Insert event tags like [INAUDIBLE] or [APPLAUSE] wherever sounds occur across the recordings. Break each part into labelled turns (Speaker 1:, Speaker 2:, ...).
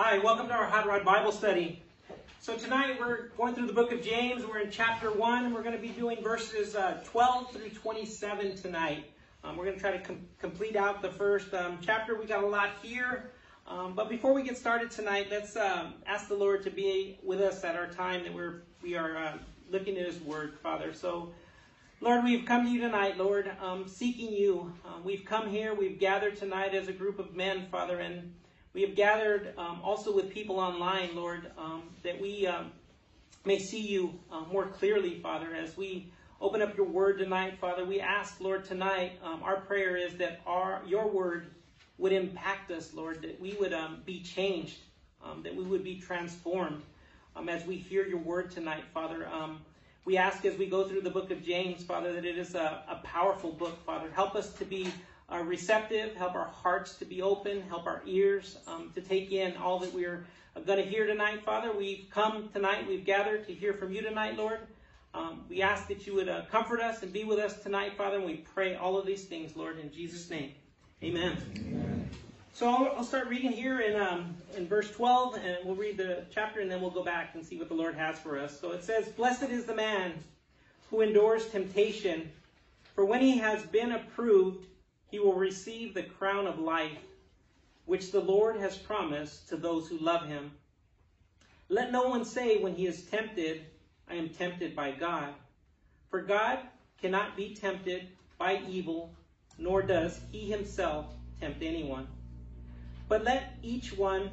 Speaker 1: Hi, welcome to our Hot Rod Bible study. So tonight we're going through the book of James. We're in chapter 1. and We're going to be doing verses uh, 12 through 27 tonight. Um, we're going to try to com- complete out the first um, chapter. We got a lot here. Um, but before we get started tonight, let's um, ask the Lord to be with us at our time that we're we are uh, looking at His Word, Father. So, Lord, we've come to you tonight, Lord, um, seeking you. Uh, we've come here. We've gathered tonight as a group of men, Father, and we have gathered um, also with people online, Lord, um, that we um, may see you uh, more clearly, Father, as we open up your word tonight, Father. We ask, Lord, tonight, um, our prayer is that our your word would impact us, Lord, that we would um, be changed, that we would be transformed as we hear your word tonight, Father. we ask as we go through the book of James, Father, that it is a, a powerful book, Father. Help us to be are receptive, help our hearts to be open, help our ears um, to take in all that we're going to hear tonight, Father. We've come tonight, we've gathered to hear from you tonight, Lord. Um, we ask that you would uh, comfort us and be with us tonight, Father, and we pray all of these things, Lord, in Jesus' name. Amen. Amen. So I'll, I'll, start reading here in, um, in verse 12, and we'll read the chapter, and then we'll go back and see what the Lord has for us. So it says, Blessed is the man who endures temptation, for when he has been approved, he will receive the crown of life, which the Lord has promised to those who love him. Let no one say when he is tempted, I am tempted by God. For God cannot be tempted by evil, nor does he himself tempt anyone. But let each one,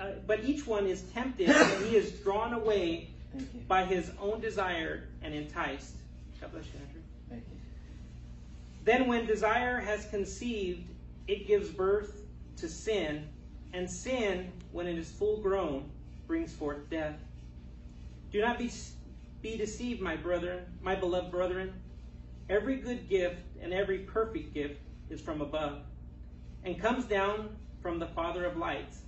Speaker 1: uh, but each one is tempted, and he is drawn away by his own desire and enticed. God bless you. Then, when desire has conceived, it gives birth to sin, and sin, when it is full grown, brings forth death. Do not be, be deceived, my brethren, my beloved brethren. Every good gift and every perfect gift is from above, and comes down from the Father of lights,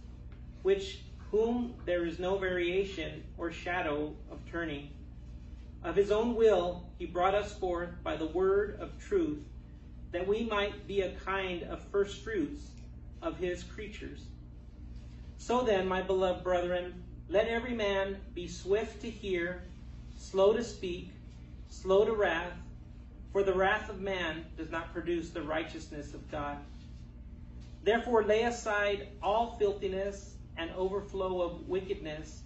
Speaker 1: which whom there is no variation or shadow of turning. Of his own will he brought us forth by the word of truth that we might be a kind of first fruits of his creatures. So then, my beloved brethren, let every man be swift to hear, slow to speak, slow to wrath, for the wrath of man does not produce the righteousness of God. Therefore, lay aside all filthiness and overflow of wickedness,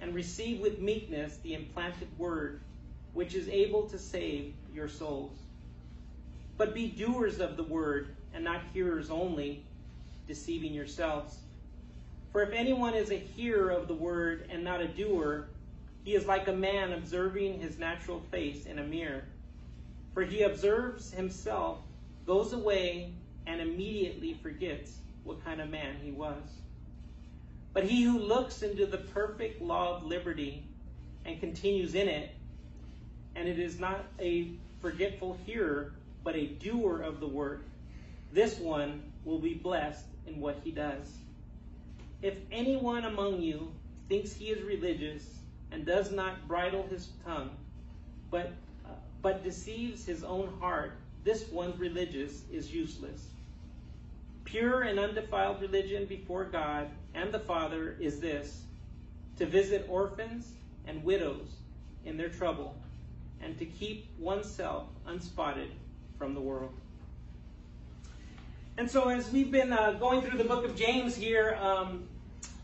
Speaker 1: and receive with meekness the implanted word, which is able to save your souls. But be doers of the word, and not hearers only, deceiving yourselves. For if anyone is a hearer of the word and not a doer, he is like a man observing his natural face in a mirror. For he observes himself, goes away, and immediately forgets what kind of man he was. But he who looks into the perfect law of liberty and continues in it, and it is not a forgetful hearer, but a doer of the work, this one will be blessed in what he does. If anyone among you thinks he is religious and does not bridle his tongue, but, uh, but deceives his own heart, this one's religious is useless. Pure and undefiled religion before God and the Father is this to visit orphans and widows in their trouble, and to keep oneself unspotted from the world. And so, as we've been uh, going through the book of James here, um,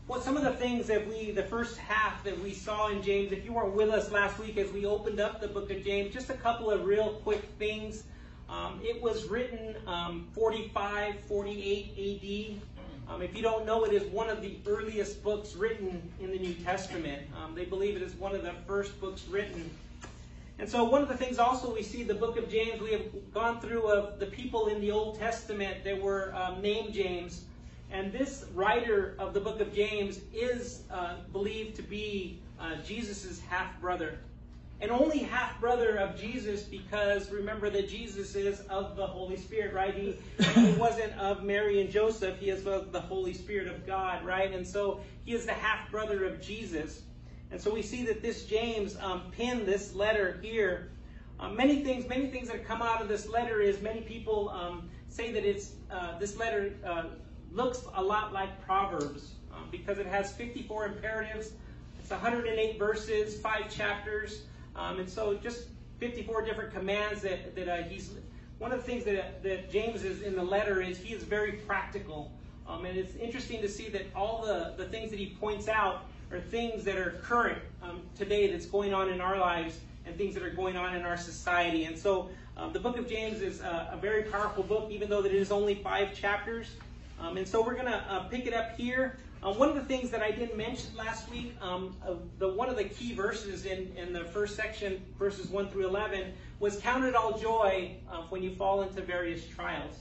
Speaker 1: what some of the things that we, the first half that we saw in James, if you weren't with us last week as we opened up the book of James, just a couple of real quick things. Um, it was written um, 45, 48 AD. Um, if you don't know, it is one of the earliest books written in the New Testament. Um, they believe it is one of the first books written and so one of the things also we see the book of James, we have gone through of the people in the Old Testament that were um, named James. And this writer of the book of James is uh, believed to be uh, Jesus' half brother. And only half brother of Jesus because remember that Jesus is of the Holy Spirit, right? He, he [LAUGHS] wasn't of Mary and Joseph, he is of the Holy Spirit of God, right? And so he is the half brother of Jesus. And so we see that this James um, penned this letter here. Uh, many things, many things that come out of this letter is many people um, say that it's uh, this letter uh, looks a lot like Proverbs. Um, because it has 54 imperatives. It's 108 verses, five chapters, um, and so just 54 different commands that, that uh, he's. One of the things that, that James is in the letter is he is very practical. Um, and it's interesting to see that all the, the things that he points out are things that are current um, today that's going on in our lives and things that are going on in our society. And so um, the book of James is a, very powerful book, even though that it is only five chapters. Um, and so we're going to uh, pick it up here. Uh, one of the things that I didn't mention last week, um, the one of the key verses in, in the first section, verses 1 through 11, was count it all joy uh, when you fall into various trials.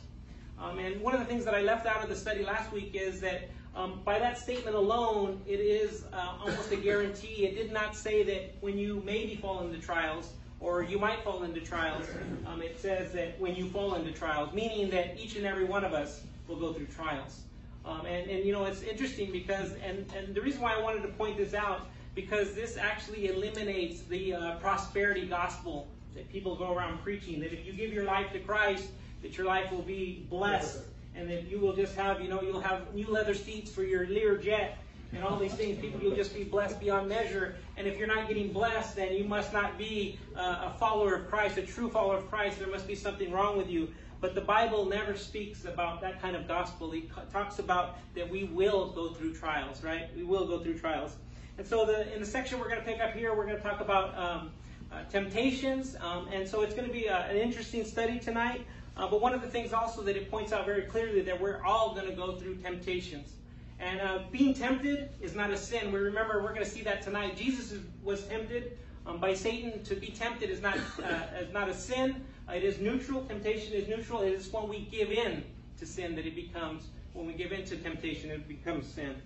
Speaker 1: Um, and one of the things that I left out of the study last week is that um, by that statement alone, it is uh, almost a guarantee. It did not say that when you maybe fall into trials, or you might fall into trials, um, it says that when you fall into trials, meaning that each and every one of us will go through trials. Um, and, and, you know, it's interesting because, and, and the reason why I wanted to point this out, because this actually eliminates the uh, prosperity gospel that people go around preaching, that if you give your life to Christ, that your life will be blessed and that you will just have, you know, you'll have new leather seats for your Learjet and all these things. People, you'll just be blessed beyond measure. And if you're not getting blessed, then you must not be uh, a follower of Christ, a true follower of Christ. There must be something wrong with you. But the Bible never speaks about that kind of gospel. It talks about that we will go through trials, right? We will go through trials. And so the, in the section we're going to pick up here, we're going to talk about um, uh, temptations. Um, and so it's going to be a, an interesting study tonight. Uh, but one of the things also that it points out very clearly that we're all going to go through temptations. And uh, being tempted is not a sin. We remember we're going to see that tonight. Jesus is, was tempted um, by Satan. To be tempted is not uh, is not a sin. Uh, it is neutral. Temptation is neutral. It is when we give in to sin that it becomes. When we give in to temptation, it becomes sin.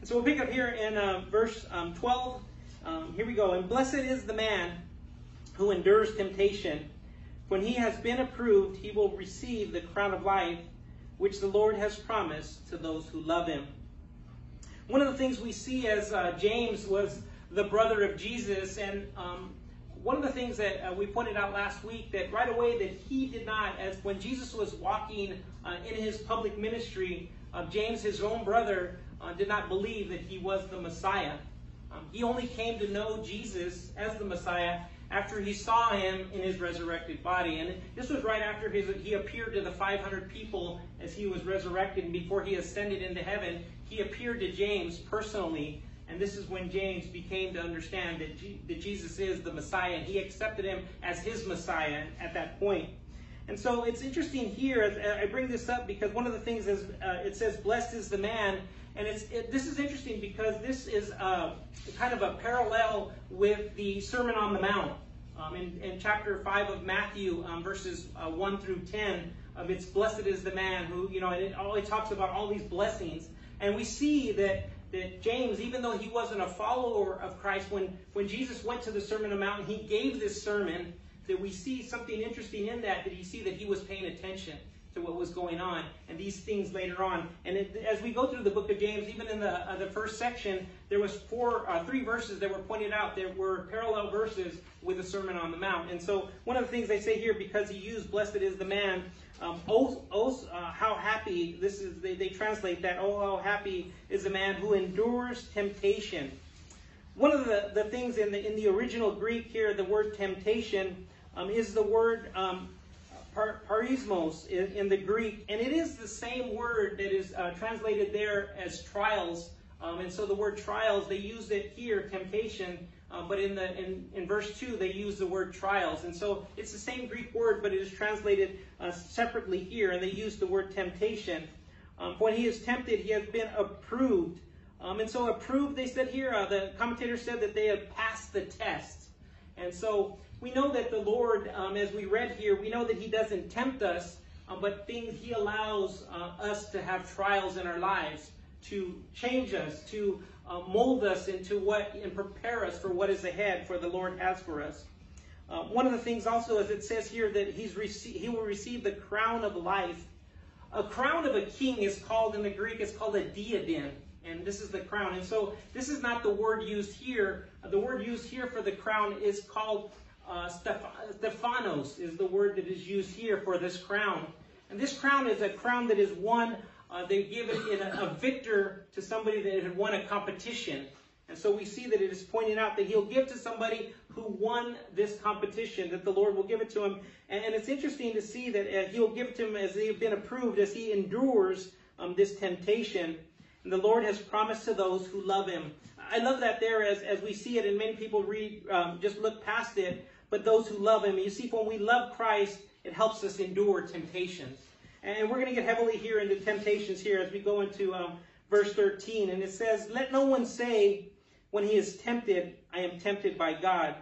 Speaker 1: And so we'll pick up here in uh, verse um, 12. Um, here we go. And blessed is the man who endures temptation when he has been approved, he will receive the crown of life which the Lord has promised to those who love him. One of the things we see as uh, James was the brother of Jesus, and um, one of the things that uh, we pointed out last week that right away that he did not, as when Jesus was walking uh, in his public ministry, uh, James, his own brother, uh, did not believe that he was the Messiah. Um, he only came to know Jesus as the Messiah after he saw him in his resurrected body. And this was right after his, he appeared to the 500 people as he was resurrected and before he ascended into heaven. He appeared to James personally. And this is when James became to understand that, G, that Jesus is the Messiah. And he accepted him as his Messiah at that point. And so it's interesting here. I bring this up because one of the things is uh, it says, "Blessed is the man," and it's it, this is interesting because this is uh, kind of a parallel with the Sermon on the Mount um, in, in, chapter five of Matthew, um, verses uh, one through ten. Um, it's blessed is the man who you know, and it all it talks about all these blessings, and we see that that James, even though he wasn't a follower of Christ, when when Jesus went to the Sermon on the Mount, he gave this sermon that we see something interesting in that, that you see that he was paying attention to what was going on and these things later on. And it, as we go through the book of James, even in the uh, the first section, there was four, uh, three verses that were pointed out. There were parallel verses with the Sermon on the Mount. And so one of the things they say here, because he used "Blessed is the man," um, oh, oh uh, how happy this is. They, they translate that. Oh, how happy is the man who endures temptation. One of the, the things in the in the original Greek here, the word temptation um, is the word um, par- parismos in, in, the Greek, and it is the same word that is uh, translated there as trials. Um, and so the word trials, they use it here, temptation, um, but in the in, in verse two they use the word trials, and so it's the same Greek word, but it is translated uh, separately here, and they use the word temptation. Um, when he is tempted, he has been approved. Um, and so approved, they said here, uh, the commentator said that they have passed the test. And so we know that the Lord, um, as we read here, we know that He doesn't tempt us, uh, but things He allows uh, us to have trials in our lives to change us, to uh, mold us into what and prepare us for what is ahead, for the Lord has for us. Uh, one of the things also, as it says here, that he's rece- he will receive the crown of life. A crown of a king is called in the Greek, it's called a diadem and this is the crown. And so this is not the word used here. The word used here for the crown is called uh, Stephanos is the word that is used here for this crown. And this crown is a crown that is won uh, they give it in a, a victor to somebody that had won a competition. And so we see that it is pointing out that he'll give to somebody who won this competition, that the Lord will give it to him. And, and it's interesting to see that uh, he'll give it to him as they have been approved, as he endures um, this temptation. And the Lord has promised to those who love him. I love that there as, as we see it, and many people read, um, just look past it, but those who love him. You see, when we love Christ, it helps us endure temptations. And we're going to get heavily here into temptations here as we go into um, verse 13. And it says, Let no one say when he is tempted, I am tempted by God.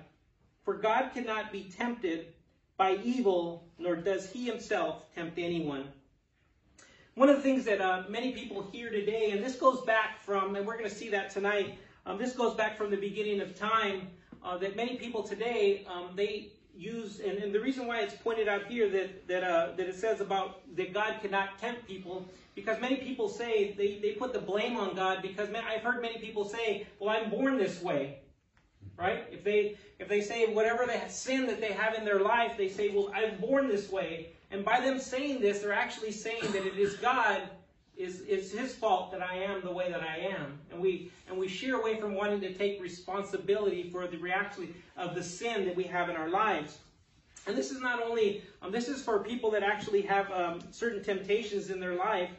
Speaker 1: For God cannot be tempted by evil, nor does he himself tempt anyone. One of the things that uh, many people hear today, and this goes back from, and we're going to see that tonight, um, this goes back from the beginning of time, uh, that many people today, um, they use, and, and, the reason why it's pointed out here that, that, uh, that it says about that God cannot tempt people, because many people say, they, they put the blame on God, because man, I've heard many people say, well, I'm born this way right? If they if they say whatever they sin that they have in their life, they say, "Well, I'm born this way," and by them saying this, they're actually saying that it is God is it's His fault that I am the way that I am, and we and we sheer away from wanting to take responsibility for the reaction of the sin that we have in our lives. And this is not only um, this is for people that actually have um, certain temptations in their life.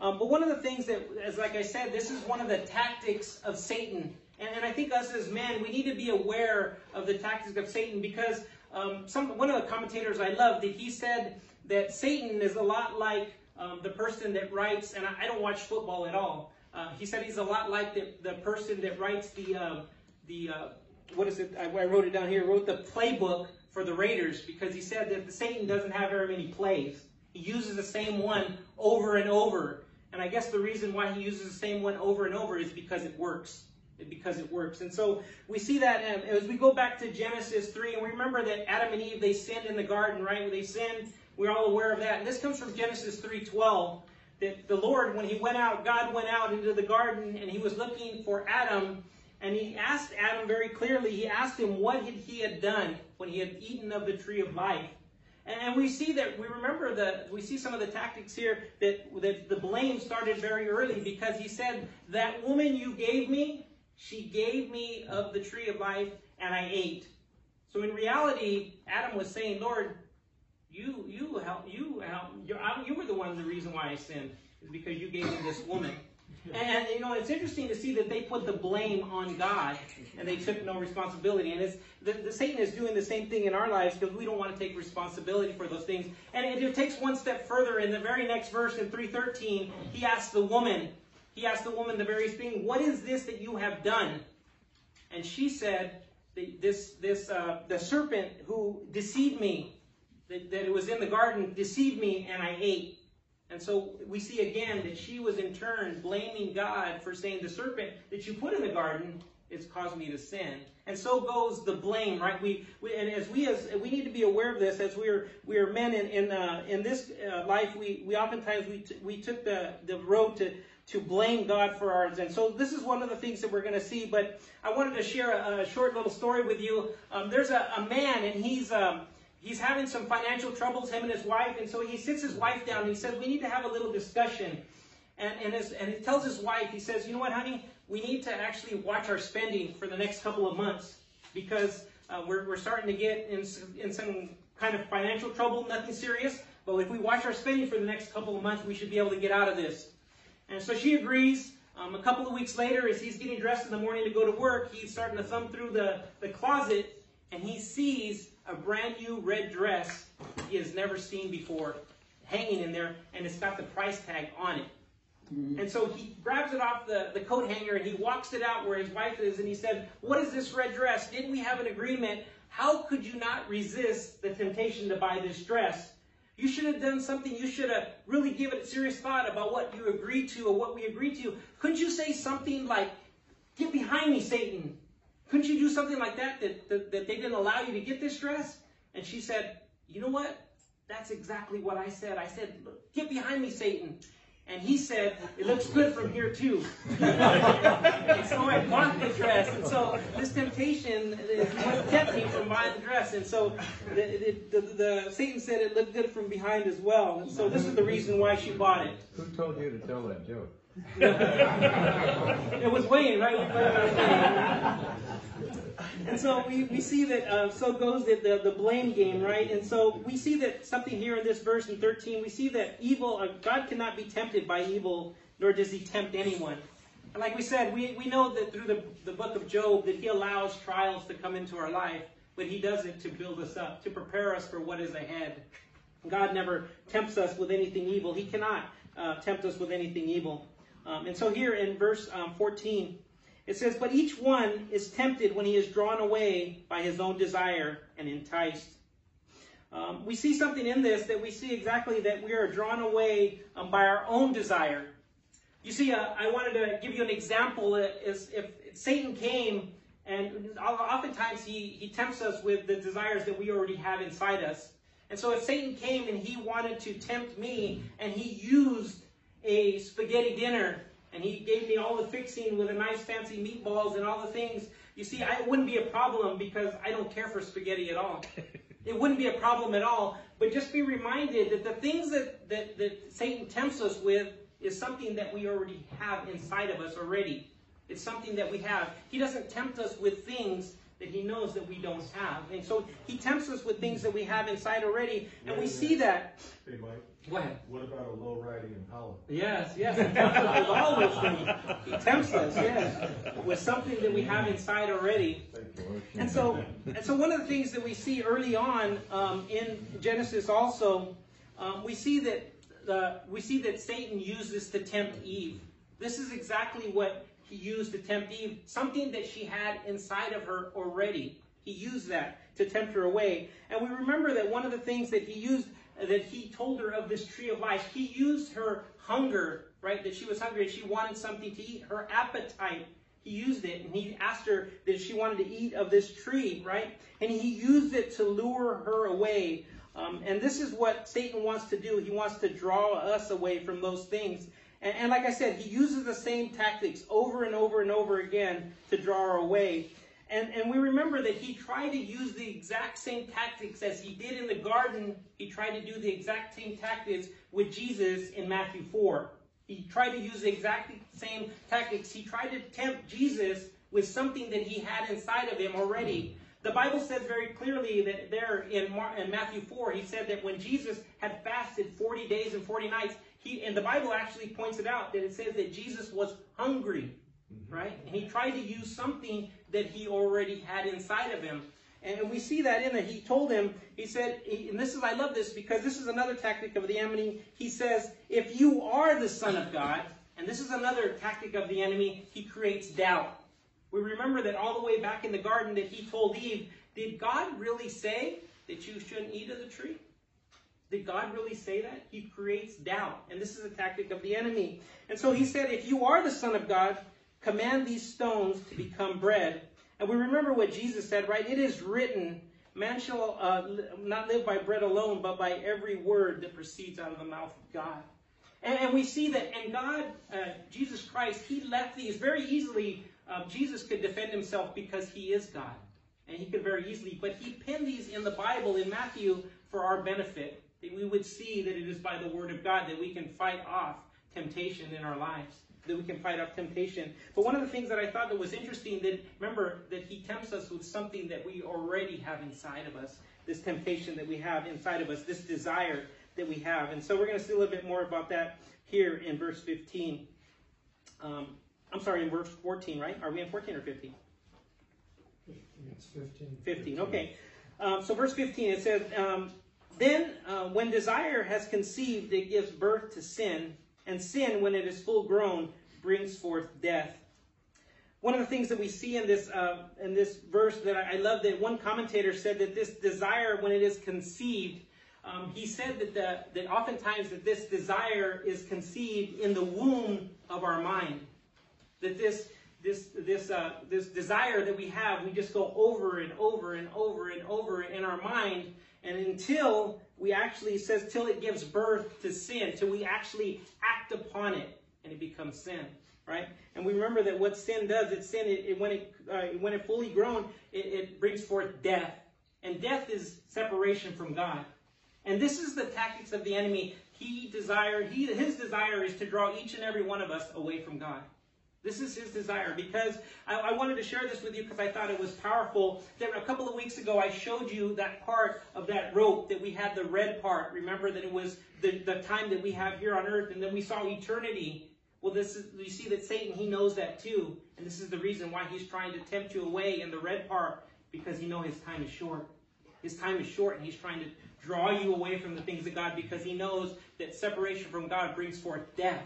Speaker 1: Um, but one of the things that, as like I said, this is one of the tactics of Satan and, and I think us as men, we need to be aware of the tactics of Satan because um, some one of the commentators I love that he said that Satan is a lot like um, the person that writes, and I, I don't watch football at all. Uh, he said he's a lot like the, the person that writes the uh, the uh, what is it? I, I, wrote it down here. Wrote the playbook for the Raiders because he said that Satan doesn't have very many plays. He uses the same one over and over. And I guess the reason why he uses the same one over and over is because it works because it works. And so we see that um, as we go back to Genesis 3, and we remember that Adam and Eve, they sinned in the garden, right? They sinned. We're all aware of that. And this comes from Genesis 3.12, that the Lord, when he went out, God went out into the garden, and he was looking for Adam, and he asked Adam very clearly, he asked him what he had done when he had eaten of the tree of life. And we see that we remember that we see some of the tactics here that, that the blame started very early because he said, That woman you gave me, she gave me of the tree of life, and I ate. So in reality, Adam was saying, Lord, you you help you help you, were the one the reason why I sinned is because you gave me this woman. And you know it's interesting to see that they put the blame on God and they took no responsibility. And it's the, the Satan is doing the same thing in our lives because we don't want to take responsibility for those things. And it, it takes one step further. In the very next verse in 313, he asks the woman, he asked the woman the very thing, What is this that you have done? And she said, This, this, uh, the serpent who deceived me, that, that it was in the garden, deceived me, and I ate. And so we see again that she was in turn blaming God for saying, The serpent that you put in the garden, it's caused me to sin. And so goes the blame, right? We, we and as we as we need to be aware of this as we are we are men in in uh, in this uh, life. We we oftentimes we we took the the road to to blame God for our sins. So this is one of the things that we're going to see. But I wanted to share a, a short little story with you. Um, there's a, a, man, and he's um, he's having some financial troubles, him and his wife. And so he sits his wife down. and He says, "We need to have a little discussion." And and, his, and he tells his wife, he says, "You know what, honey? We need to actually watch our spending for the next couple of months because uh, we're we're starting to get in in some kind of financial trouble. Nothing serious." But if we watch our spending for the next couple of months, we should be able to get out of this. And so she agrees. Um, a couple of weeks later, as he's getting dressed in the morning to go to work, he's starting to thumb through the, the closet and he sees a brand new red dress he has never seen before hanging in there and it's got the price tag on it. Mm-hmm. And so he grabs it off the, the coat hanger and he walks it out where his wife is and he said, What is this red dress? Didn't we have an agreement? How could you not resist the temptation to buy this dress? You should have done something. You should have really given it serious thought about what you agreed to or what we agreed to. Couldn't you say something like, Get behind me, Satan? Couldn't you do something like that that, that, that they didn't allow you to get this dress? And she said, You know what? That's exactly what I said. I said, Get behind me, Satan. And he said, It looks good from here, too. [LAUGHS] and so I bought the dress. And so this temptation kept me from buying the dress. And so the, the, the, the, Satan said it looked good from behind as well. And so this is the reason why she bought it.
Speaker 2: Who told you to tell that joke?
Speaker 1: It was Wayne, right? And so we, we see that, uh, so goes the, the, the, blame game, right? And so we see that something here in this verse in 13, we see that evil, uh, God cannot be tempted by evil, nor does he tempt anyone. And like we said, we, we know that through the, the book of Job that he allows trials to come into our life, but he does it to build us up, to prepare us for what is ahead. God never tempts us with anything evil. He cannot uh, tempt us with anything evil. Um, and so here in verse um, 14, it says, But each one is tempted when he is drawn away by his own desire and enticed. Um, we see something in this that we see exactly that we are drawn away um, by our own desire. You see, uh, I wanted to give you an example. Is if Satan came, and oftentimes he, he tempts us with the desires that we already have inside us. And so if Satan came and he wanted to tempt me, and he used a spaghetti dinner and he gave me all the fixing with a nice fancy meatballs and all the things. You see, I, it wouldn't be a problem because I don't care for spaghetti at all. [LAUGHS] it wouldn't be a problem at all. But just be reminded that the things that, that, that Satan tempts us with is something that we already have inside of us already. It's something that we have. He doesn't tempt us with things that he knows that we don't have. And so he tempts us with things that we have inside already. And we see that.
Speaker 3: Hey, Mike.
Speaker 1: Go ahead.
Speaker 3: What about a low riding Impala?
Speaker 1: Yes, yes. [LAUGHS] He tempts us with all those things. He tempts us, yes, with something that we have inside already. And so, and so one of the things that we see early on um, in Genesis also, um, we see that uh, we see that Satan uses to tempt Eve. This is exactly what he used to tempt Eve, something that she had inside of her already. He used that to tempt her away. And we remember that one of the things that he used that he told her of this tree of life. He used her hunger, right? That she was hungry and she wanted something to eat. Her appetite. He used it and he asked her that she wanted to eat of this tree, right? And he used it to lure her away. Um, and this is what Satan wants to do. He wants to draw us away from those things. And, and like I said, he uses the same tactics over and over and over again to draw her away. And, and we remember that he tried to use the exact same tactics as he did in the garden. He tried to do the exact same tactics with Jesus in Matthew 4. He tried to use the exact same tactics. He tried to tempt Jesus with something that he had inside of him already. The Bible says very clearly that there in, Matthew 4, he said that when Jesus had fasted 40 days and 40 nights, he, and the Bible actually points it out that it says that Jesus was hungry, mm-hmm. right? And he tried to use something that he already had inside of him. And we see that in that he told him, he said, and this is, I love this because this is another tactic of the enemy. He says, if you are the Son of God, and this is another tactic of the enemy, he creates doubt. We remember that all the way back in the garden that he told Eve, did God really say that you shouldn't eat of the tree? Did God really say that? He creates doubt. And this is a tactic of the enemy. And so he said, if you are the Son of God, command these stones to become bread. And we remember what Jesus said, right? It is written, man shall uh, not live by bread alone, but by every word that proceeds out of the mouth of God. And, and we see that, and God, uh, Jesus Christ, He left these very easily. Uh, Jesus could defend Himself because He is God. And He could very easily, but He pinned these in the Bible in Matthew for our benefit. That we would see that it is by the Word of God that we can fight off temptation in our lives that we can fight off temptation. But one of the things that I thought that was interesting that remember that he tempts us with something that we already have inside of us, this temptation that we have inside of us, this desire that we have. And so we're going to see a little bit more about that here in verse 15. Um, I'm sorry, in verse 14, right? Are we in 14 or 15?
Speaker 4: It's 15.
Speaker 1: 15, okay. Um, so verse 15, it says, um, Then uh, when desire has conceived, it gives birth to sin and sin, when it is full grown, brings forth death. One of the things that we see in this uh, in this verse that I, love that one commentator said that this desire, when it is conceived, um, he said that the, that oftentimes that this desire is conceived in the womb of our mind. That this this this uh, this desire that we have, we just go over and over and over and over in our mind, and until we actually says till it gives birth to sin, till we actually act upon it and it becomes sin. right? And we remember that what sin does, it's sin, it, it- when it uh, when it fully grown, it, it brings forth death. And death is separation from God. And this is the tactics of the enemy. He desire, he his desire is to draw each and every one of us away from God. This is his desire because I, I wanted to share this with you because I thought it was powerful. That a couple of weeks ago I showed you that part of that rope that we had the red part. Remember that it was the, the time that we have here on earth, and then we saw eternity. Well, this is you see that Satan he knows that too, and this is the reason why he's trying to tempt you away in the red part because he knows his time is short. His time is short, and he's trying to draw you away from the things of God because he knows that separation from God brings forth death.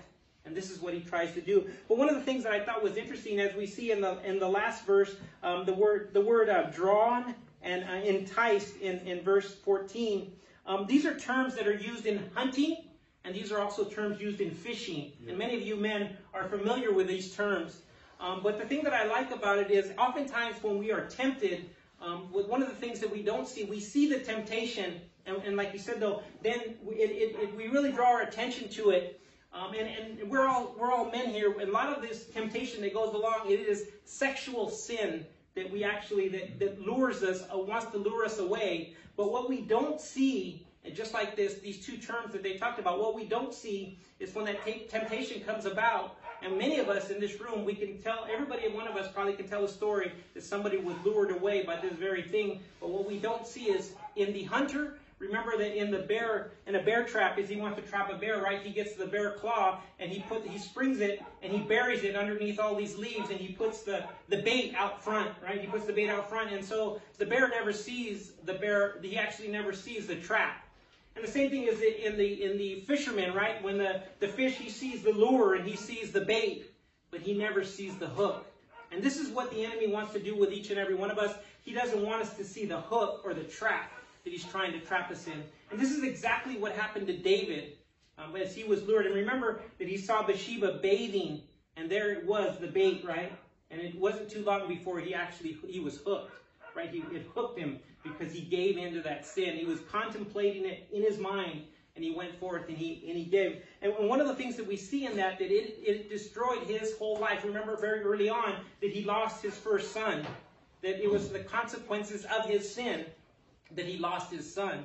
Speaker 1: And this is what he tries to do. But one of the things that I thought was interesting, as we see in the in the last verse, um, the word the word uh, drawn and uh, enticed in, in verse 14. Um, these are terms that are used in hunting, and these are also terms used in fishing. And many of you men are familiar with these terms. Um, but the thing that I like about it is, oftentimes when we are tempted, um, with one of the things that we don't see, we see the temptation, and, and like you said though, then we, it, it, it, we really draw our attention to it. Um, and, and we're all we're all men here. And a lot of this temptation that goes along, it is sexual sin that we actually that, that lures us, uh, wants to lure us away. But what we don't see, and just like this, these two terms that they talked about, what we don't see is when that ta- temptation comes about. And many of us in this room, we can tell, everybody, one of us probably can tell a story that somebody was lured away by this very thing. But what we don't see is in the hunter, remember that in the bear, in a bear trap, is he wants to trap a bear, right? He gets the bear claw and he put, he springs it and he buries it underneath all these leaves and he puts the, the bait out front, right? He puts the bait out front and so the bear never sees the bear, he actually never sees the trap. And the same thing is in the in the fisherman, right? When the, the fish he sees the lure and he sees the bait, but he never sees the hook. And this is what the enemy wants to do with each and every one of us. He doesn't want us to see the hook or the trap that he's trying to trap us in. And this is exactly what happened to David um, as he was lured. And remember that he saw Bathsheba bathing, and there it was, the bait, right? And it wasn't too long before he actually he was hooked, right? He, it hooked him because he gave into that sin. He was contemplating it in his mind, and he went forth and he and he gave. And one of the things that we see in that that it, it destroyed his whole life. Remember very early on that he lost his first son. That it was the consequences of his sin that he lost his son.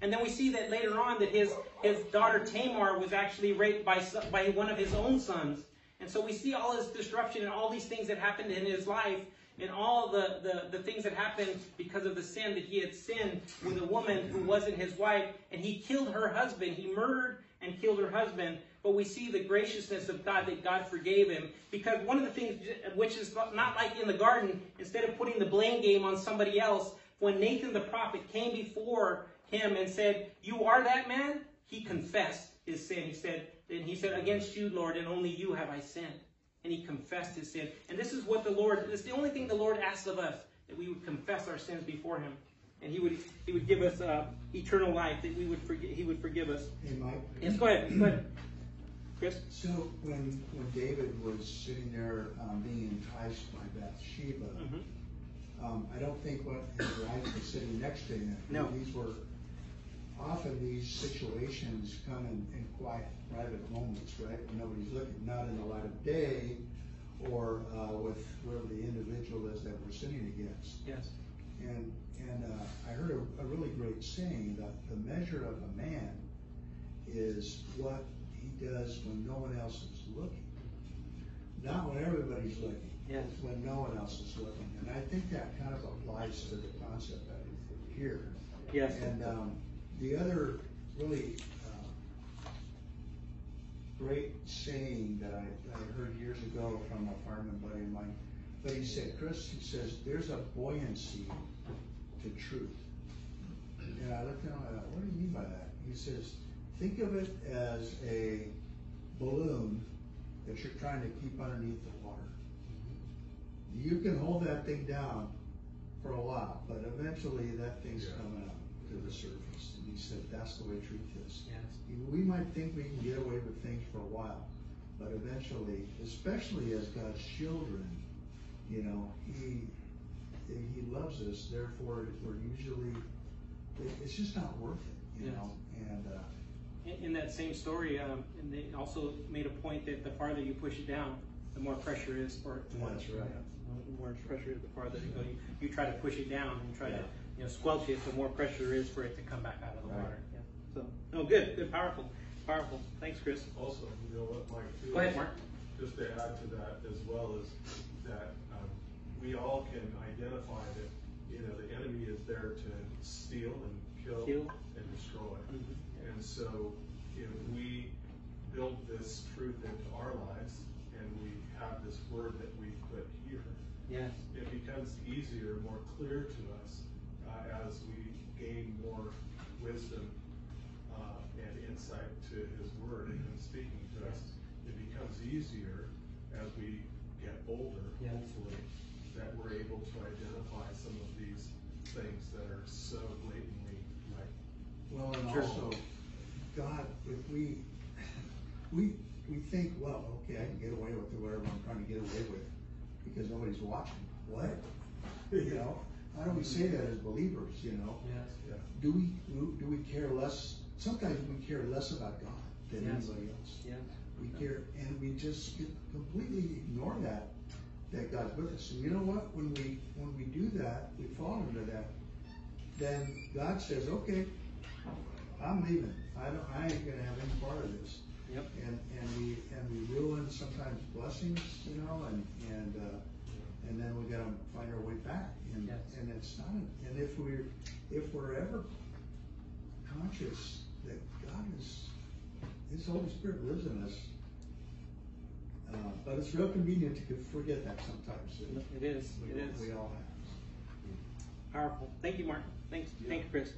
Speaker 1: And then we see that later on that his, his daughter Tamar was actually raped by, by one of his own sons. And so we see all this disruption and all these things that happened in his life and all the, the, the things that happened because of the sin that he had sinned with a woman who wasn't his wife. And he killed her husband. He murdered and killed her husband. But we see the graciousness of God that God forgave him. Because one of the things, which is not like in the garden, instead of putting the blame game on somebody else, when Nathan the prophet came before him and said, You are that man, he confessed his sin. He said, and he said, Against you, Lord, and only you have I sinned. And he confessed his sin. And this is what the Lord, this is the only thing the Lord asks of us, that we would confess our sins before him. And he would he would give us uh, eternal life, that we would forgive, he would forgive us.
Speaker 2: Hey, Mike.
Speaker 1: Yes, go ahead. Go ahead. Chris?
Speaker 2: So when, when David was sitting there, um, being enticed by Bathsheba,
Speaker 1: Mhm.
Speaker 2: Um, I don't think what his wife was sitting next to him.
Speaker 1: No.
Speaker 2: These were, often these situations come in, in quiet, private moments, right? When nobody's looking, not in the light of day or, uh, with whoever the individual is that we're sitting against.
Speaker 1: Yes.
Speaker 2: And, and uh, I heard a, a really great saying that the measure of a man is what he does when no one else is looking. Not when everybody's looking.
Speaker 1: Yes.
Speaker 2: When no one else is looking. And I think that kind of applies to the concept of here.
Speaker 1: Yes.
Speaker 2: And um, the other really uh, great saying that I, I heard years ago from a fireman buddy of mine, but he said, Chris, he says, there's a buoyancy to truth. And I looked at him, and I thought, what do you mean by that? He says, think of it as a balloon that you're trying to keep underneath the. You can hold that thing down for a while, but eventually that thing's
Speaker 3: Yeah.
Speaker 2: coming up to the surface. And he said, that's the way truth is.
Speaker 1: Yes.
Speaker 2: We might think we can get away with things for a while, but eventually, especially as God's children, you know, He He loves us. Therefore, we're usually it's just not worth it, you
Speaker 1: Yes.
Speaker 2: know. And uh,
Speaker 1: In, in that same story, um, and they also made a point that the farther you push it down, the more pressure is for it.
Speaker 2: That's right.
Speaker 1: The more pressure is, the farther it go. You, you try to push it down and try to, you know, squelch it, the more pressure is for it to come back out of the
Speaker 2: Right.
Speaker 1: water. Yeah. So, no, good, good, powerful, powerful. Thanks, Chris.
Speaker 3: Also, you know what, Mike, too?
Speaker 1: Go ahead, Mark.
Speaker 3: Just to add to that as well is that, um, we all can identify that, you know, the enemy is there to steal and kill
Speaker 1: Kill.
Speaker 3: and destroy.
Speaker 1: Mhm.
Speaker 3: And so if we build this truth into our lives and we have this word that we put here,
Speaker 1: Yes.
Speaker 3: it becomes easier, more clear to us uh, as we gain more wisdom uh, and insight to His Word and Him speaking to us. It becomes easier as we get older,
Speaker 1: Yes.
Speaker 3: hopefully, that we're able to identify some of these things that are so blatantly like.
Speaker 2: Well, and
Speaker 1: Sure.
Speaker 2: also, God, if we, [LAUGHS] we, we think, well, okay, I can get away with whatever I'm trying to get away with because nobody's watching. What? [LAUGHS] You know, how don't we say that as believers, you know?
Speaker 1: Yes.
Speaker 3: Yeah.
Speaker 2: Do we, do do we care less, sometimes we care less about God than
Speaker 1: Yes.
Speaker 2: anybody else.
Speaker 1: Yeah.
Speaker 2: We care, and we just completely ignore that, that God's with us. And you know what? When we, when we do that, we fall into that, then God says, okay, I'm leaving. I don't, I ain't gonna have any part of this.
Speaker 1: Yep.
Speaker 2: And, and we, and we ruin sometimes blessings, you know, and, and, uh, and then we gotta find our way back. And,
Speaker 1: Yes.
Speaker 2: and it's not, and if we're, if we're ever conscious that God is, His Holy Spirit lives in us, uh, but it's real convenient to forget that sometimes.
Speaker 1: It is,
Speaker 2: We,
Speaker 1: it is.
Speaker 2: we all have.
Speaker 1: Powerful. Thank you, Mark. Thanks, thank you, Chris.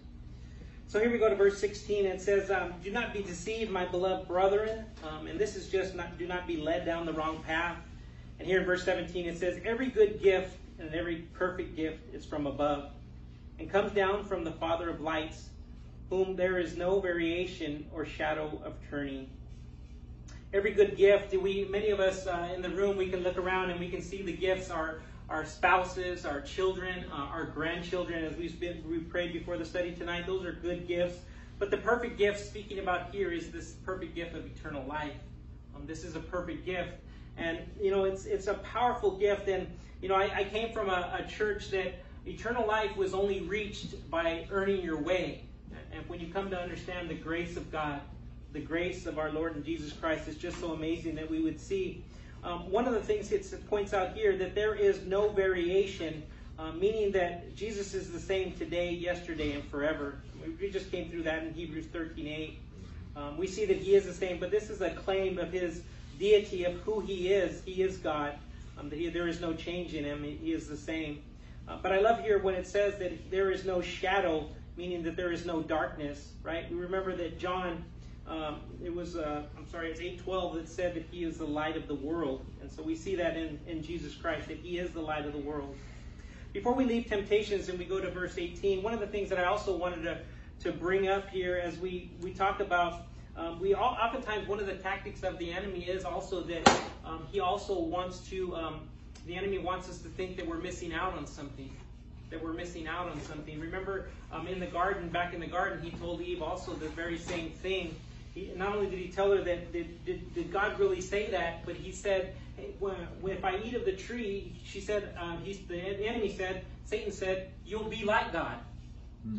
Speaker 1: So here we go to verse 16. It says, um, "Do not be deceived, my beloved brethren." Um, and this is just not do not be led down the wrong path. And here in verse 17 it says, "Every good gift and every perfect gift is from above, and comes down from the Father of lights, whom there is no variation or shadow of turning." Every good gift, we many of us uh, in the room, we can look around and we can see the gifts our our spouses, our children, uh, our grandchildren, as we've been we prayed before the study tonight. Those are good gifts. But the perfect gift, speaking about here, is this perfect gift of eternal life. Um, this is a perfect gift, and you know it's it's a powerful gift. And you know I, I came from a, a church that eternal life was only reached by earning your way. And when you come to understand the grace of God, the grace of our Lord and Jesus Christ is just so amazing that we would see. Um, one of the things it points out here that there is no variation, uh, meaning that Jesus is the same today, yesterday, and forever. We just came through that in Hebrews 13:8. Um, we see that He is the same, but this is a claim of His deity of who He is. He is God. Um, that he, there is no change in Him. He is the same. Uh, but I love here when it says that there is no shadow, meaning that there is no darkness. Right? We remember that John um, it was, uh, I'm sorry, it's 812 that said that he is the light of the world. And so we see that in, in Jesus Christ, that he is the light of the world. Before we leave temptations and we go to verse 18, one of the things that I also wanted to, to bring up here as we, we talk about, um, we all, oftentimes one of the tactics of the enemy is also that um, he also wants to, um, the enemy wants us to think that we're missing out on something that we're missing out on something. Remember, um, in the garden, back in the garden, he told Eve also the very same thing. He, not only did he tell her that, did, did, did God really say that, but he said, hey, if I eat of the tree, she said, um, he's, the enemy said, Satan said, you'll be like God.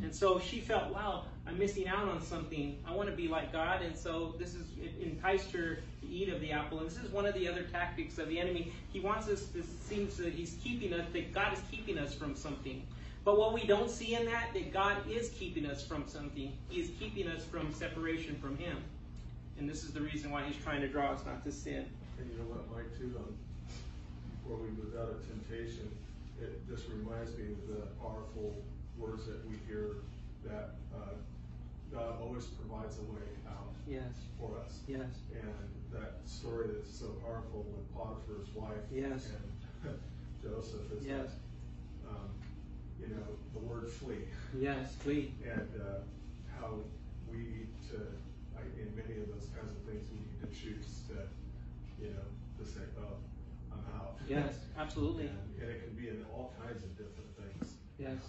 Speaker 1: And so she felt, wow, I'm missing out on something. I want to be like God. And so this is, it enticed her to eat of the apple. And this is one of the other tactics of the enemy. He wants us to, seems that he's keeping us, that God is keeping us from something. But what we don't see in that, that God is keeping us from something. He is keeping us from separation from Him. And this is the reason why He's trying to draw us not to sin.
Speaker 3: And you know what, Mike, too, um, before we move out of temptation, it just reminds me of the powerful words that we hear that uh, God always provides a way out
Speaker 1: Yes,
Speaker 3: for us.
Speaker 1: yes,
Speaker 3: And that story that's so powerful with Potiphar's wife
Speaker 1: Yes.
Speaker 3: and [LAUGHS] Joseph is
Speaker 1: yes,
Speaker 3: that, um, you know, the word flee
Speaker 1: yes, flee.
Speaker 3: and uh, how we need to, I, in many of those kinds of things, we need to choose to, you know, to say, oh, I'm out.
Speaker 1: Yes, absolutely.
Speaker 3: And, and it can be in all kinds of different things.
Speaker 1: Yes.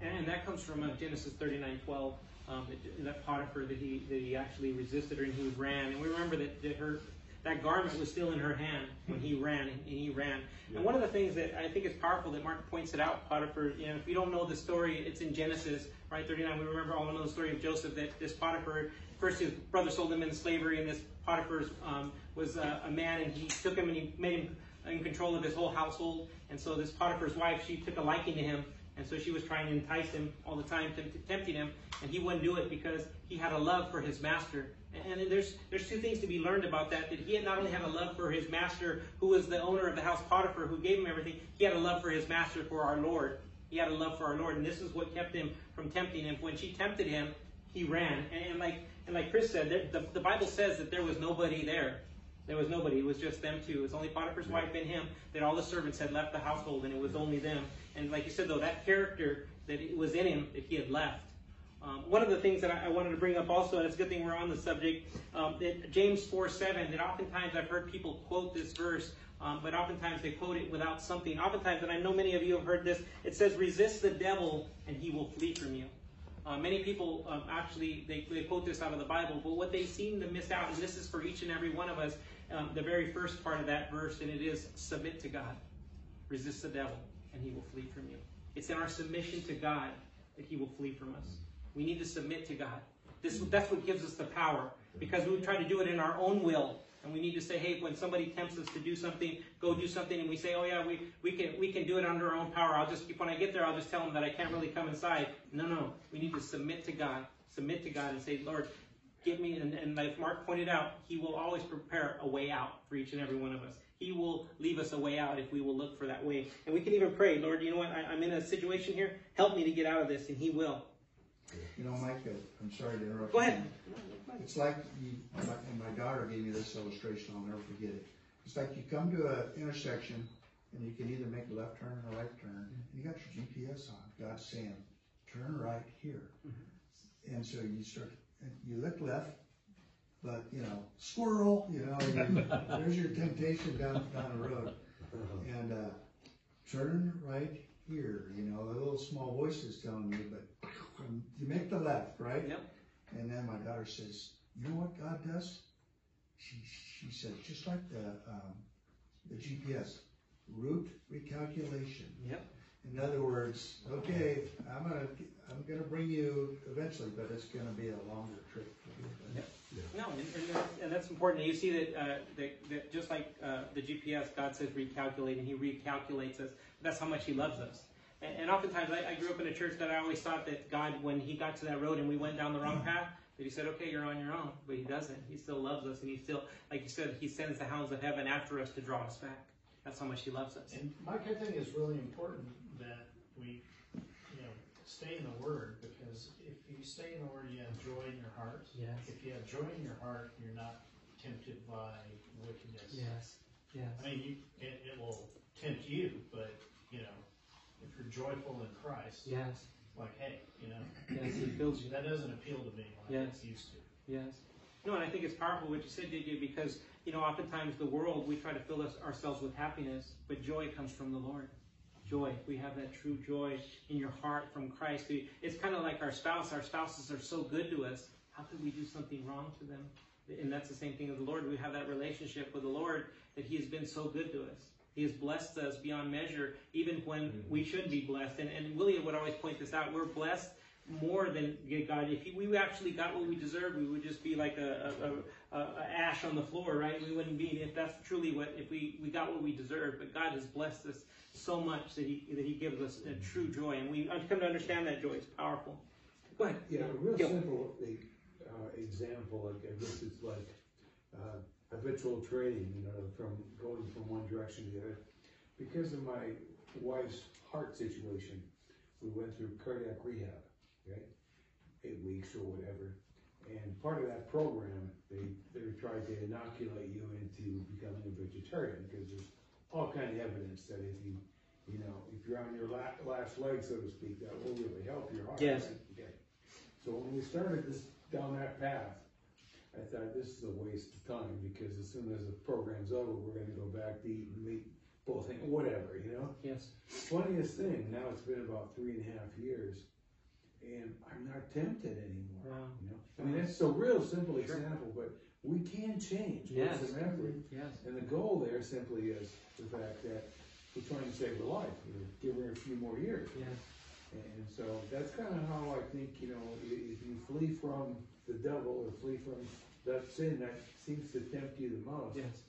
Speaker 1: And that comes from uh, Genesis 39 12. Um, that, that Potiphar, that he, that he actually resisted her and he ran. And we remember that, that her, that garment was still in her hand when he ran and he ran. And one of the things that I think is powerful that Mark points it out, Potiphar, you know, if you don't know the story, it's in Genesis, right, 39. We remember all know the story of Joseph that this Potiphar, first his brother sold him into slavery, and this Potiphar um, was a, a man, and he took him and he made him in control of his whole household. And so this Potiphar's wife, she took a liking to him, and so she was trying to entice him all the time, tempting him, and he wouldn't do it because he had a love for his master. And there's there's two things to be learned about that. That he had not only had a love for his master, who was the owner of the house Potiphar, who gave him everything. He had a love for his master, for our Lord. He had a love for our Lord, and this is what kept him from tempting him. When she tempted him, he ran. And, and like and like Chris said, there, the, the Bible says that there was nobody there. There was nobody. It was just them two. It was only Potiphar's wife and him. That all the servants had left the household, and it was only them. And like you said, though, that character that it was in him that he had left. Um, one of the things that I, I wanted to bring up also, and it's a good thing we're on the subject, um, that James 4 7, that oftentimes I've heard people quote this verse, um, but oftentimes they quote it without something. Oftentimes, and I know many of you have heard this, it says, resist the devil and he will flee from you. Uh, many people um, actually they, they quote this out of the Bible, but what they seem to miss out, and this is for each and every one of us, um, the very first part of that verse, and it is submit to God, resist the devil, and he will flee from you. It's in our submission to God that he will flee from us. We need to submit to God. This that's what gives us the power, because we try to do it in our own will, and we need to say, hey, when somebody tempts us to do something, go do something, and we say, oh yeah, we, we can we can do it under our own power. I'll just when I get there, I'll just tell them that I can't really come inside. No, no, we need to submit to God, submit to God, and say, Lord, give me. And, and like Mark pointed out, He will always prepare a way out for each and every one of us. He will leave us a way out if we will look for that way. And we can even pray, Lord, you know what? I, I'm in a situation here. Help me to get out of this, and He will.
Speaker 2: You know, Mike, uh, I'm sorry to interrupt.
Speaker 1: Go
Speaker 2: you.
Speaker 1: ahead.
Speaker 2: It's like you, my, and my daughter gave me this illustration, I'll never forget it. It's like you come to an intersection and you can either make a left turn or a right turn, and you got your GPS on, God's saying, turn right here. And so you start, you look left, but, you know, squirrel, you know, you- there's your temptation down, down the road. And, uh, turn right here, you know, a little small voice is telling you, but you make the left, right?
Speaker 1: Yep.
Speaker 2: And then my daughter says, you know what God does? She, she said, just like the, um, the GPS, route recalculation.
Speaker 1: Yep.
Speaker 2: In other words, okay, I'm gonna, I'm gonna bring you eventually, but it's gonna be a longer trip for you.
Speaker 1: Yep. No, and, and, that- and that's important. You see that, uh, that, that just like uh, the GPS, God says recalculate, and He recalculates us. That's how much He loves us. And, and oftentimes, I, I grew up in a church that I always thought that God, when He got to that road and we went down the wrong mm-hmm. path, that He said, "Okay, you're on your own." But He doesn't. He still loves us, and He still, like you said, He sends the hounds of heaven after us to draw us back. That's how much He loves us.
Speaker 5: And Mike, I think it's really important that we, you know, stay in the Word, because if you stay in the Word, you have joy in your heart.
Speaker 1: Yes.
Speaker 5: If you have joy in your heart, you're not tempted by wickedness.
Speaker 1: Yes. Yes.
Speaker 5: I mean, you, it, it will tempt you, but, you know, if you're joyful in Christ,
Speaker 1: Yes.
Speaker 5: like, hey, you know,
Speaker 1: Yes. He fills you.
Speaker 5: that doesn't appeal to me like
Speaker 1: Yes.
Speaker 5: it used to.
Speaker 1: Yes. No, and I think it's powerful what you said, JJ, because, you know, oftentimes the world, we try to fill us, ourselves with happiness, but joy comes from the Lord. Joy. We have that true joy in your heart from Christ. It's kind of like our spouse. Our spouses are so good to us. How could we do something wrong to them? And that's the same thing with the Lord. We have that relationship with the Lord that He has been so good to us. He has blessed us beyond measure, even when we should be blessed. And, and William would always point this out. We're blessed more than God. If we actually got what we deserved, we would just be like a, a, a, a ash on the floor, right? We wouldn't be. If that's truly what, if we, we got what we deserved, but God has blessed us so much that He that He gives us a true joy, and we come to understand that joy. It's powerful. Go ahead.
Speaker 6: Yeah, a real
Speaker 1: Gil.
Speaker 6: simple uh, example, I guess it's like uh, habitual training, you know, from going from one direction to the other. Because of my wife's heart situation, we went through cardiac rehab, right? Eight weeks or whatever. And part of that program, they, they tried to inoculate you into becoming a vegetarian because there's all kind of evidence that if you, you know, if you're on your last leg, so to speak, that will really help your heart.
Speaker 1: Yes.
Speaker 6: right? Okay. So when we started this down that path, I thought this is a waste of time because as soon as the program's over, we're going to go back to eating meat, both whatever, you know.
Speaker 1: Yes.
Speaker 6: Funniest thing, now it's been about three and a half years, and I'm not tempted anymore.
Speaker 1: Wow.
Speaker 6: You know, I mean that's a real simple
Speaker 1: Sure.
Speaker 6: example, but we can change.
Speaker 1: Yes.
Speaker 6: It's an effort.
Speaker 1: Yes.
Speaker 6: And the goal there simply is the fact that we're trying to save her life, we're give her a few more years.
Speaker 1: Yes.
Speaker 6: And so that's kind of how I think, you know, if you flee from the devil or flee from that sin that seems to tempt you the most,
Speaker 1: Yes.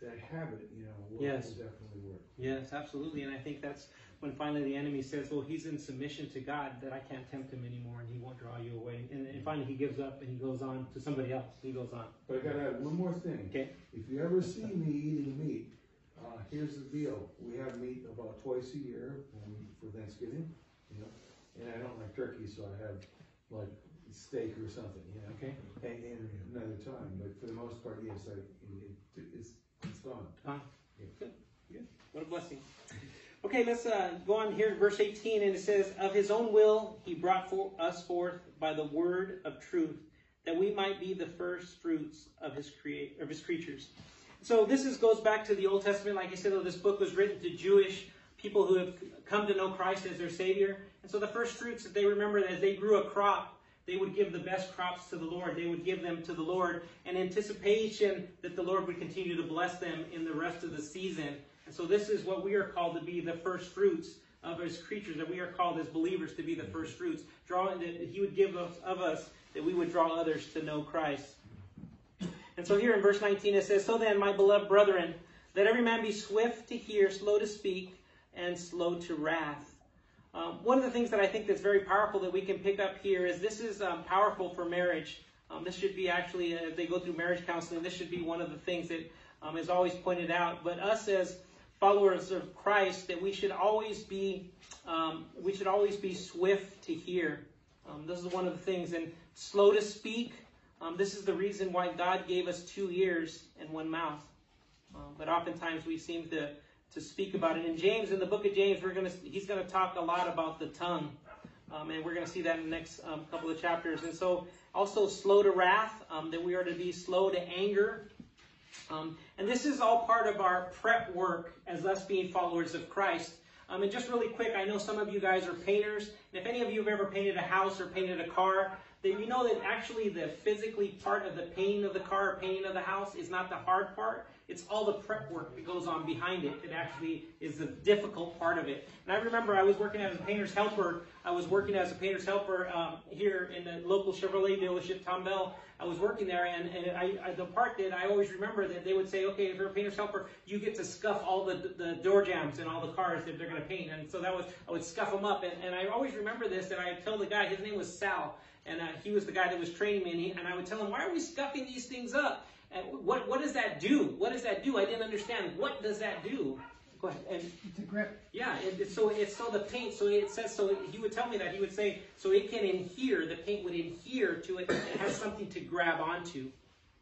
Speaker 6: that habit, you know, will,
Speaker 1: Yes.
Speaker 6: will definitely work.
Speaker 1: Yes, absolutely. And I think that's when finally the enemy says, well, he's in submission to God, that I can't tempt him anymore and he won't draw you away. And, and finally he gives up and he goes on to somebody else. He goes on.
Speaker 6: But I gotta add one more thing.
Speaker 1: Okay.
Speaker 6: If you ever see me eating meat, uh, here's the deal. We have meat about twice a year for Thanksgiving, you know, and I don't like turkey, so I have like steak or something, you know.
Speaker 1: Okay.
Speaker 6: And, and another time, but for the most part, yes, I, it, it's, it's gone.
Speaker 1: Ah, good, good. What a blessing. Okay, let's uh, go on here to verse 18, and it says, Of his own will he brought for us forth by the word of truth, that we might be the first fruits of his create of his creatures. So this is goes back to the Old Testament. Like I said, though, this book was written to Jewish people who have come to know Christ as their Savior. And so the first fruits that they remember as they grew a crop, they would give the best crops to the Lord. They would give them to the Lord in anticipation that the Lord would continue to bless them in the rest of the season. And so this is what we are called to be the first fruits of his creatures, that we are called as believers to be the first fruits. Drawing that he would give us, of us that we would draw others to know Christ. And so here in verse 19 it says, So then, my beloved brethren, let every man be swift to hear, slow to speak, and slow to wrath. Um, one of the things that I think that's very powerful that we can pick up here is this is um, powerful for marriage. Um, this should be actually, uh, they go through marriage counseling, this should be one of the things that um, is always pointed out. But us as followers of Christ, that we should always be, um, we should always be swift to hear. Um, this is one of the things, and slow to speak. This is the reason why God gave us two ears and one mouth. But oftentimes we seem to to speak about it. In James, in the book of James, we're gonna he's gonna talk a lot about the tongue, um, and we're gonna see that in the next um, couple of chapters. And so, also slow to wrath, um, that we are to be slow to anger. Um, and this is all part of our prep work as us being followers of Christ. Um, and just really quick, I know some of you guys are painters, and if any of you have ever painted a house or painted a car, then you know that actually the physically part of the painting of the car or painting of the house is not the hard part. It's all the prep work that goes on behind it that actually is the difficult part of it. And I remember I was working as a painter's helper. I was working as a painter's helper um, here in the local Chevrolet dealership, Tom Bell. I was working there, and, and I, I, the part that I always remember that they would say, okay, if you're a painter's helper, you get to scuff all the, the door jambs in all the cars that they're going to paint. And so that was, I would scuff them up. And, and I always remember this, and I told the guy, his name was Sal, and uh, he was the guy that was training me, and, he, and I would tell him, why are we scuffing these things up? And what, what does that do? What does that do? I didn't understand. What does that do? Go ahead. And
Speaker 4: The grip.
Speaker 1: yeah, it, it- so it's so the paint. So it says so. He would tell me that he would say so it can adhere. The paint would adhere to it. It has something to grab onto.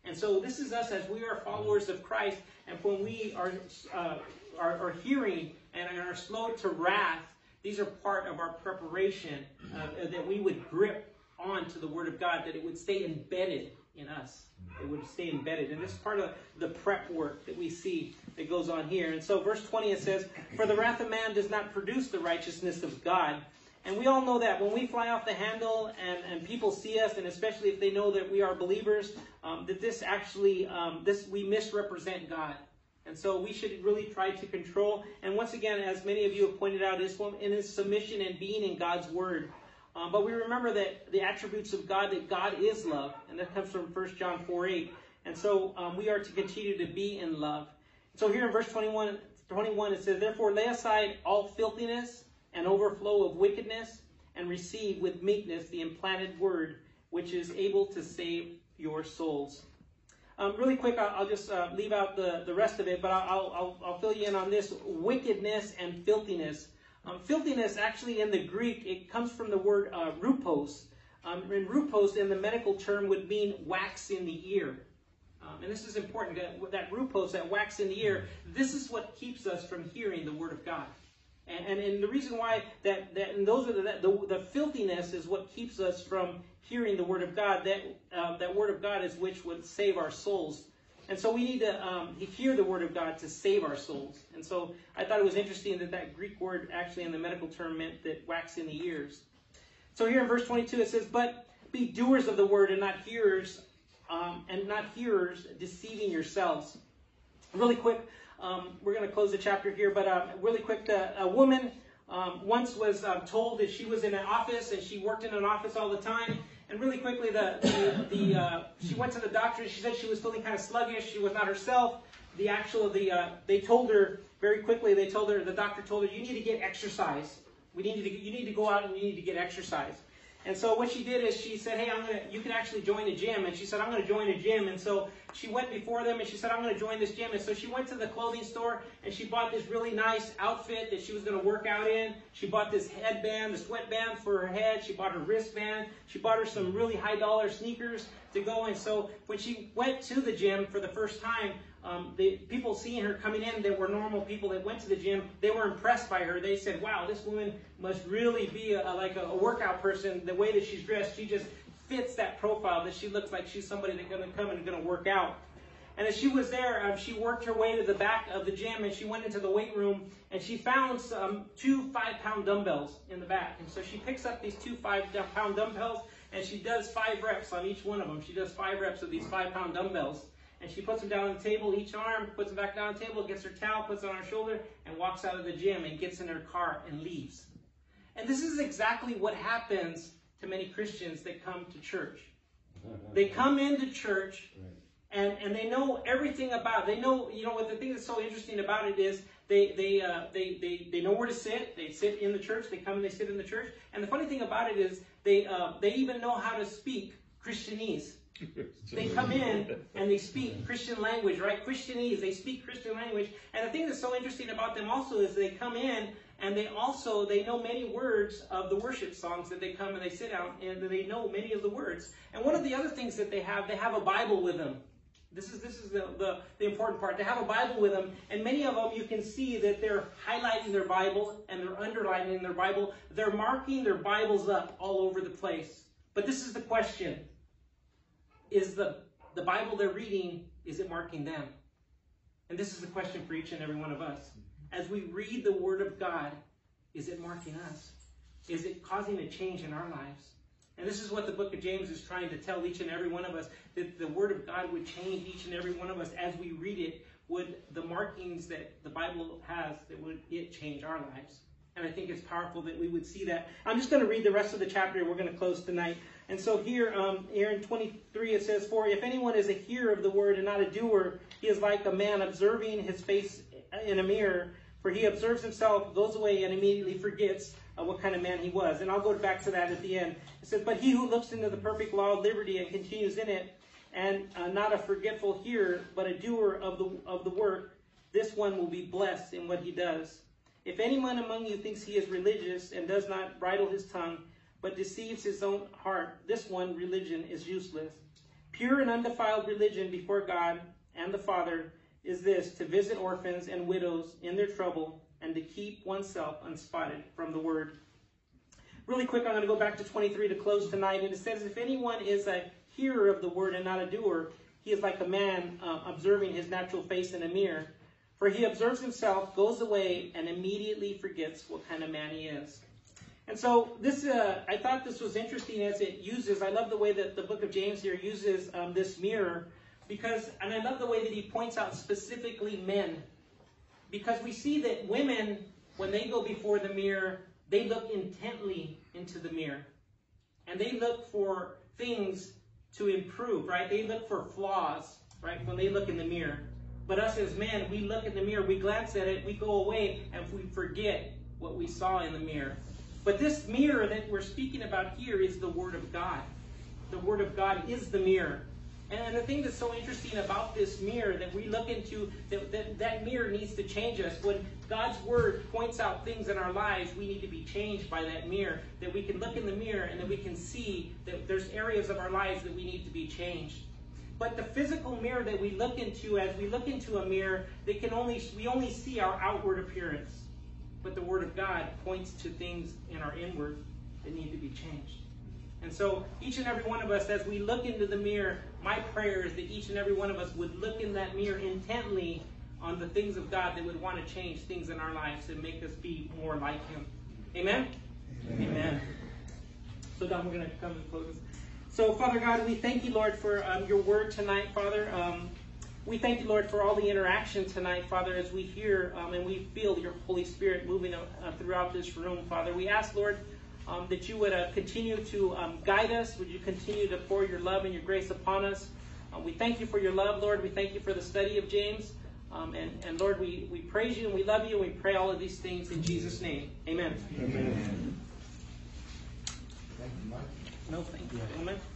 Speaker 1: And so this is us as we are followers of Christ, and when we are uh, are, are hearing and are slow to wrath, these are part of our preparation uh, that we would grip onto the Word of God, that it would stay embedded in us. It would stay embedded. And this is part of the prep work that we see that goes on here. And so, verse 20 it says, For the wrath of man does not produce the righteousness of God. And we all know that when we fly off the handle and, and people see us, and especially if they know that we are believers, um, that this actually, um, this we misrepresent God. And so we should really try to control. And once again, as many of you have pointed out, is in his submission and being in God's word. Um, but we remember that the attributes of God, that God is love, and that comes from 1 John 4 8. And so um, we are to continue to be in love. So here in verse 21, 21, it says, Therefore lay aside all filthiness and overflow of wickedness, and receive with meekness the implanted word, which is able to save your souls. Um, really quick, I'll, I'll just uh, leave out the, the rest of it, but I'll, I'll, I'll fill you in on this wickedness and filthiness. Um, filthiness, actually, in the Greek, it comes from the word uh, rupos. Um, and rupos, in the medical term, would mean wax in the ear. Um, and this is important that, that rupos, that wax in the ear, this is what keeps us from hearing the word of God. And, and, and the reason why that, that and those are the, the, the filthiness is what keeps us from hearing the word of God. That uh, that word of God is which would save our souls. And so we need to um, hear the word of God to save our souls. And so I thought it was interesting that that Greek word actually in the medical term meant that wax in the ears. So here in verse 22 it says, "But be doers of the word and not hearers um, and not hearers, deceiving yourselves. Really quick, um, we're going to close the chapter here, but uh, really quick, the, a woman um, once was uh, told that she was in an office and she worked in an office all the time. And really quickly, the, the, the uh, she went to the doctor she said she was feeling kind of sluggish. She was not herself. The actual, the uh, they told her very quickly. They told her the doctor told her you need to get exercise. We need to you need to go out and you need to get exercise. And so what she did is she said, "Hey, I'm gonna. You can actually join a gym." And she said, "I'm gonna join a gym." And so she went before them and she said, "I'm gonna join this gym." And so she went to the clothing store and she bought this really nice outfit that she was gonna work out in. She bought this headband, the sweatband for her head. She bought her wristband. She bought her some really high dollar sneakers to go. And so when she went to the gym for the first time, um, the people seeing her coming in that were normal people that went to the gym, they were impressed by her. They said, "Wow, this woman must really be a, like a, a workout person. The way that she's dressed, she just fits that profile. That she looks like she's somebody that's going to come and going to work out." And as she was there, um, she worked her way to the back of the gym and she went into the weight room and she found some two five pound dumbbells in the back. And so she picks up these two five pound dumbbells and she does five reps on each one of them. She does five reps of these five pound dumbbells and she puts them down on the table, each arm, puts them back down on the table, gets her towel, puts it on her shoulder, and walks out of the gym and gets in her car and leaves. And this is exactly what happens to many Christians that come to church. They come into church and, and they know everything about it. They know, you know, what the thing that's so interesting about it is they, they, uh, they, they, they know where to sit. They sit in the church. They come and they sit in the church. And the funny thing about it is they, uh, they even know how to speak Christianese. They come in and they speak Christian language, right? Christianese, they speak Christian language. And the thing that's so interesting about them also is they come in and they also they know many words of the worship songs that they come and they sit down and they know many of the words. And one of the other things that they have, they have a Bible with them. This is this is the, the, the important part. They have a Bible with them, and many of them you can see that they're highlighting their Bible and they're underlining their Bible. They're marking their Bibles up all over the place. But this is the question is the, the Bible they're reading, is it marking them? And this is the question for each and every one of us. As we read the Word of God, is it marking us? Is it causing a change in our lives? And this is what the book of James is trying to tell each and every one of us that the Word of God would change each and every one of us as we read it. Would the markings that the Bible has, that would it change our lives? And I think it's powerful that we would see that. I'm just going to read the rest of the chapter. We're going to close tonight. And so here, um, here in 23, it says, For if anyone is a hearer of the word and not a doer, he is like a man observing his face in a mirror. For he observes himself, goes away, and immediately forgets uh, what kind of man he was. And I'll go back to that at the end. It says, But he who looks into the perfect law of liberty and continues in it, and uh, not a forgetful hearer, but a doer of the, of the work, this one will be blessed in what he does. If anyone among you thinks he is religious and does not bridle his tongue, but deceives his own heart, this one religion is useless. Pure and undefiled religion before God and the Father is this to visit orphans and widows in their trouble and to keep oneself unspotted from the word. Really quick, I'm going to go back to 23 to close tonight. And it says, If anyone is a hearer of the word and not a doer, he is like a man uh, observing his natural face in a mirror. For he observes himself, goes away, and immediately forgets what kind of man he is. And so this, uh, I thought this was interesting as it uses. I love the way that the book of James here uses um, this mirror, because, and I love the way that he points out specifically men, because we see that women, when they go before the mirror, they look intently into the mirror, and they look for things to improve, right? They look for flaws, right? When they look in the mirror. But us as men, we look in the mirror, we glance at it, we go away, and we forget what we saw in the mirror. But this mirror that we're speaking about here is the Word of God. The Word of God is the mirror. And the thing that's so interesting about this mirror that we look into, that, that, that mirror needs to change us. When God's Word points out things in our lives, we need to be changed by that mirror. That we can look in the mirror and that we can see that there's areas of our lives that we need to be changed. But the physical mirror that we look into, as we look into a mirror, they can only we only see our outward appearance. But the Word of God points to things in our inward that need to be changed. And so, each and every one of us, as we look into the mirror, my prayer is that each and every one of us would look in that mirror intently on the things of God that would want to change things in our lives and make us be more like Him. Amen? Amen. Amen. So, Don, we're going to come and close.
Speaker 7: So, Father God, we thank you, Lord, for um, your word tonight, Father. Um, we thank you, Lord, for all the interaction tonight, Father, as we hear um, and we feel your Holy Spirit moving uh, throughout this room, Father. We ask, Lord, um, that you would uh, continue to um, guide us. Would you continue to pour your love and your grace upon us? Uh, we thank you for your love, Lord. We thank you for the study of James. Um, and, and Lord, we, we praise you and we love you and we pray all of these things in Jesus' name. Amen.
Speaker 2: Amen. Thank you, Mike.
Speaker 7: No, thank you, gentlemen.